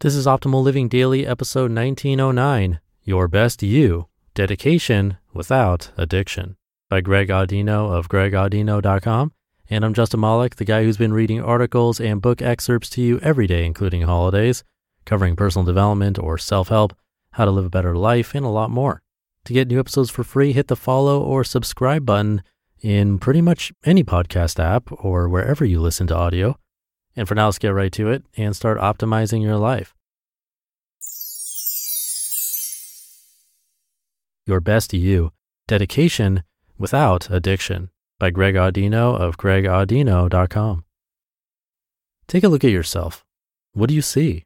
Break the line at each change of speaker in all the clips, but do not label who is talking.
This is Optimal Living Daily, episode 1909 Your Best You Dedication Without Addiction by Greg Audino of gregaudino.com. And I'm Justin Malik, the guy who's been reading articles and book excerpts to you every day, including holidays, covering personal development or self help, how to live a better life, and a lot more. To get new episodes for free, hit the follow or subscribe button in pretty much any podcast app or wherever you listen to audio. And for now, let's get right to it and start optimizing your life. Your Best You Dedication Without Addiction by Greg Audino of gregaudino.com. Take a look at yourself. What do you see?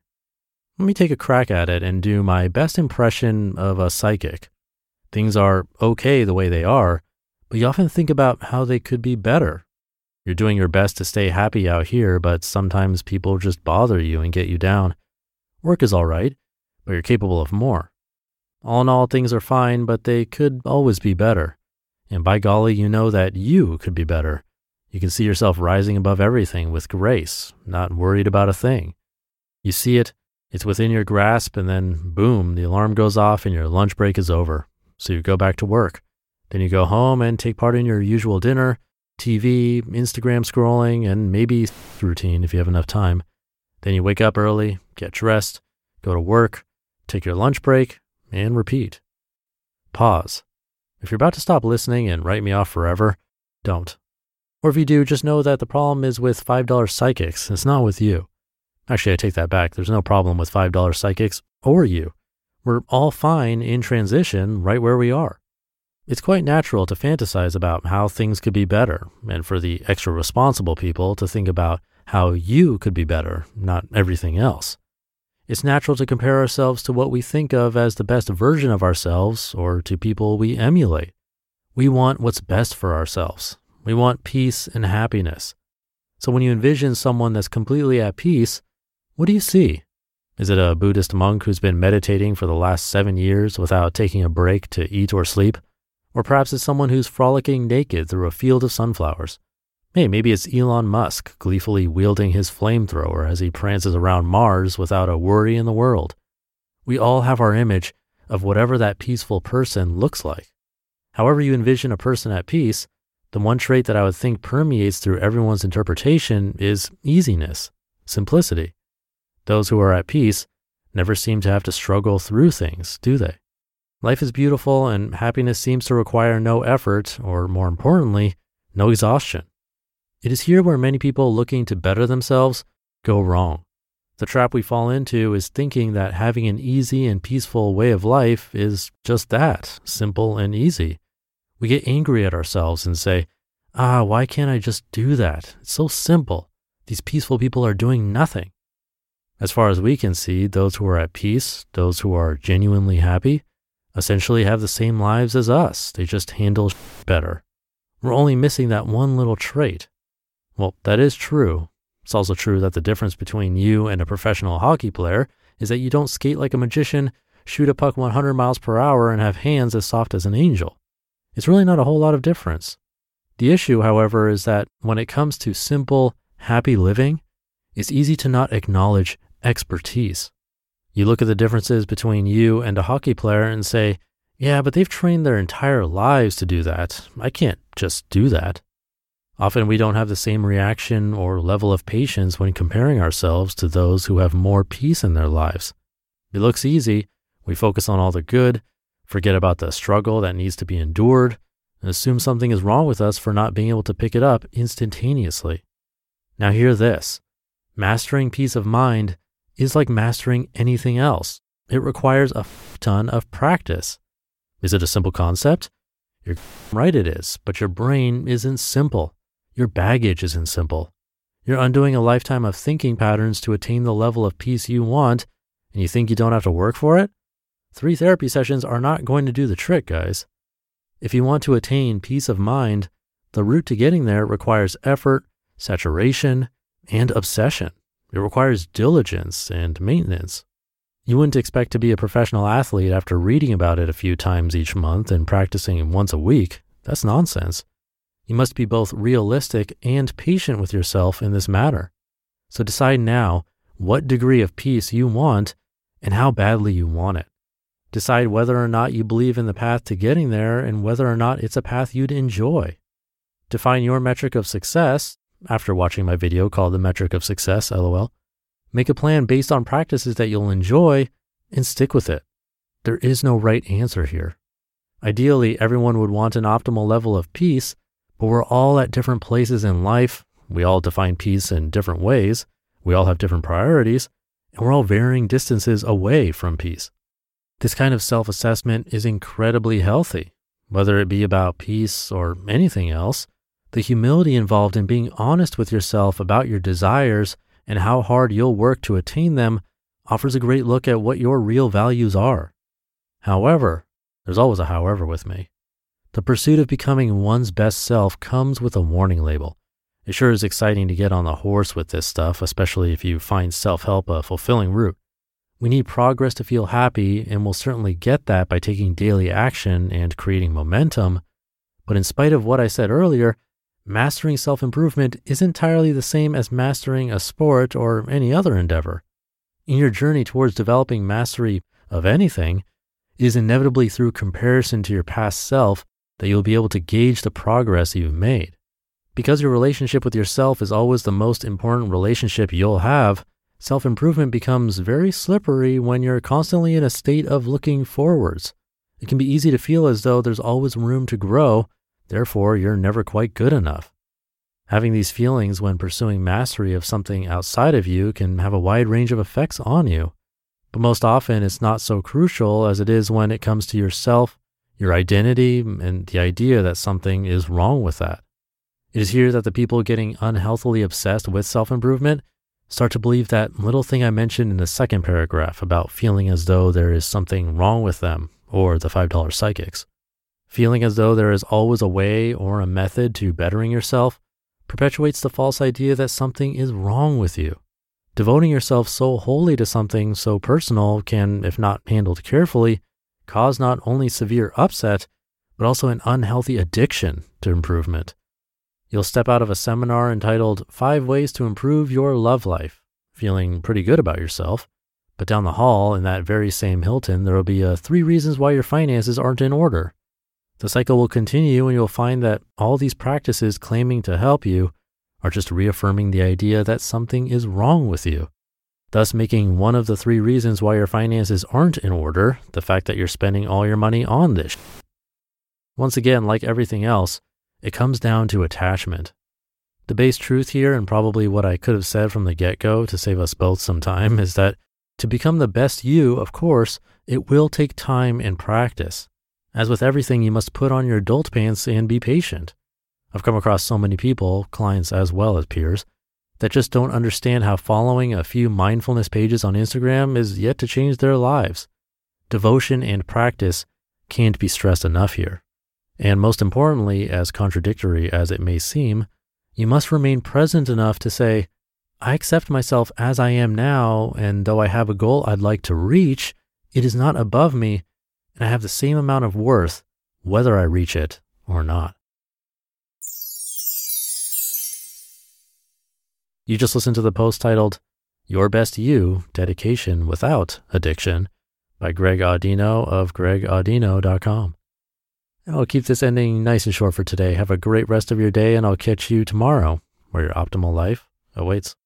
Let me take a crack at it and do my best impression of a psychic. Things are okay the way they are, but you often think about how they could be better you're doing your best to stay happy out here, but sometimes people just bother you and get you down. Work is all right, but you're capable of more. All in all, things are fine, but they could always be better. And by golly, you know that you could be better. You can see yourself rising above everything with grace, not worried about a thing. You see it, it's within your grasp, and then boom, the alarm goes off and your lunch break is over. So you go back to work. Then you go home and take part in your usual dinner, TV, Instagram scrolling, and maybe routine if you have enough time. Then you wake up early, get dressed, go to work, take your lunch break, and repeat. Pause. If you're about to stop listening and write me off forever, don't. Or if you do, just know that the problem is with $5 psychics. It's not with you. Actually, I take that back. There's no problem with $5 psychics or you. We're all fine in transition right where we are. It's quite natural to fantasize about how things could be better, and for the extra responsible people to think about how you could be better, not everything else. It's natural to compare ourselves to what we think of as the best version of ourselves or to people we emulate. We want what's best for ourselves. We want peace and happiness. So when you envision someone that's completely at peace, what do you see? Is it a Buddhist monk who's been meditating for the last seven years without taking a break to eat or sleep? Or perhaps it's someone who's frolicking naked through a field of sunflowers. Hey, maybe it's Elon Musk gleefully wielding his flamethrower as he prances around Mars without a worry in the world. We all have our image of whatever that peaceful person looks like. However, you envision a person at peace, the one trait that I would think permeates through everyone's interpretation is easiness, simplicity. Those who are at peace never seem to have to struggle through things, do they? Life is beautiful and happiness seems to require no effort, or more importantly, no exhaustion. It is here where many people looking to better themselves go wrong. The trap we fall into is thinking that having an easy and peaceful way of life is just that simple and easy. We get angry at ourselves and say, Ah, why can't I just do that? It's so simple. These peaceful people are doing nothing. As far as we can see, those who are at peace, those who are genuinely happy, essentially have the same lives as us. They just handle better. We're only missing that one little trait. Well, that is true. It's also true that the difference between you and a professional hockey player is that you don't skate like a magician, shoot a puck 100 miles per hour, and have hands as soft as an angel. It's really not a whole lot of difference. The issue, however, is that when it comes to simple, happy living, it's easy to not acknowledge expertise. You look at the differences between you and a hockey player and say, yeah, but they've trained their entire lives to do that. I can't just do that. Often we don't have the same reaction or level of patience when comparing ourselves to those who have more peace in their lives. It looks easy. We focus on all the good, forget about the struggle that needs to be endured, and assume something is wrong with us for not being able to pick it up instantaneously. Now, hear this mastering peace of mind is like mastering anything else. It requires a ton of practice. Is it a simple concept? You're right, it is, but your brain isn't simple. Your baggage isn't simple. You're undoing a lifetime of thinking patterns to attain the level of peace you want, and you think you don't have to work for it, three therapy sessions are not going to do the trick, guys. If you want to attain peace of mind, the route to getting there requires effort, saturation, and obsession. It requires diligence and maintenance. You wouldn't expect to be a professional athlete after reading about it a few times each month and practicing once a week. That's nonsense. You must be both realistic and patient with yourself in this matter. So decide now what degree of peace you want and how badly you want it. Decide whether or not you believe in the path to getting there and whether or not it's a path you'd enjoy. Define your metric of success after watching my video called The Metric of Success, lol. Make a plan based on practices that you'll enjoy and stick with it. There is no right answer here. Ideally, everyone would want an optimal level of peace, but we're all at different places in life. We all define peace in different ways. We all have different priorities, and we're all varying distances away from peace. This kind of self assessment is incredibly healthy, whether it be about peace or anything else. The humility involved in being honest with yourself about your desires and how hard you'll work to attain them offers a great look at what your real values are. However, there's always a however with me. The pursuit of becoming one's best self comes with a warning label. It sure is exciting to get on the horse with this stuff, especially if you find self help a fulfilling route. We need progress to feel happy, and we'll certainly get that by taking daily action and creating momentum. But in spite of what I said earlier, mastering self improvement is entirely the same as mastering a sport or any other endeavor. In your journey towards developing mastery of anything, it is inevitably through comparison to your past self that you'll be able to gauge the progress you've made. Because your relationship with yourself is always the most important relationship you'll have, Self improvement becomes very slippery when you're constantly in a state of looking forwards. It can be easy to feel as though there's always room to grow, therefore, you're never quite good enough. Having these feelings when pursuing mastery of something outside of you can have a wide range of effects on you. But most often, it's not so crucial as it is when it comes to yourself, your identity, and the idea that something is wrong with that. It is here that the people getting unhealthily obsessed with self improvement start to believe that little thing I mentioned in the second paragraph about feeling as though there is something wrong with them or the $5 psychics. Feeling as though there is always a way or a method to bettering yourself perpetuates the false idea that something is wrong with you. Devoting yourself so wholly to something so personal can, if not handled carefully, cause not only severe upset, but also an unhealthy addiction to improvement. You'll step out of a seminar entitled Five Ways to Improve Your Love Life, feeling pretty good about yourself. But down the hall in that very same Hilton, there will be a three reasons why your finances aren't in order. The cycle will continue and you'll find that all these practices claiming to help you are just reaffirming the idea that something is wrong with you. Thus, making one of the three reasons why your finances aren't in order the fact that you're spending all your money on this. Once again, like everything else, it comes down to attachment. The base truth here, and probably what I could have said from the get go to save us both some time, is that to become the best you, of course, it will take time and practice. As with everything, you must put on your adult pants and be patient. I've come across so many people, clients as well as peers, that just don't understand how following a few mindfulness pages on Instagram is yet to change their lives. Devotion and practice can't be stressed enough here. And most importantly, as contradictory as it may seem, you must remain present enough to say, I accept myself as I am now, and though I have a goal I'd like to reach, it is not above me, and I have the same amount of worth whether I reach it or not. You just listened to the post titled, Your Best You Dedication Without Addiction by Greg Audino of gregaudino.com. I'll keep this ending nice and short for today. Have a great rest of your day, and I'll catch you tomorrow where your optimal life awaits.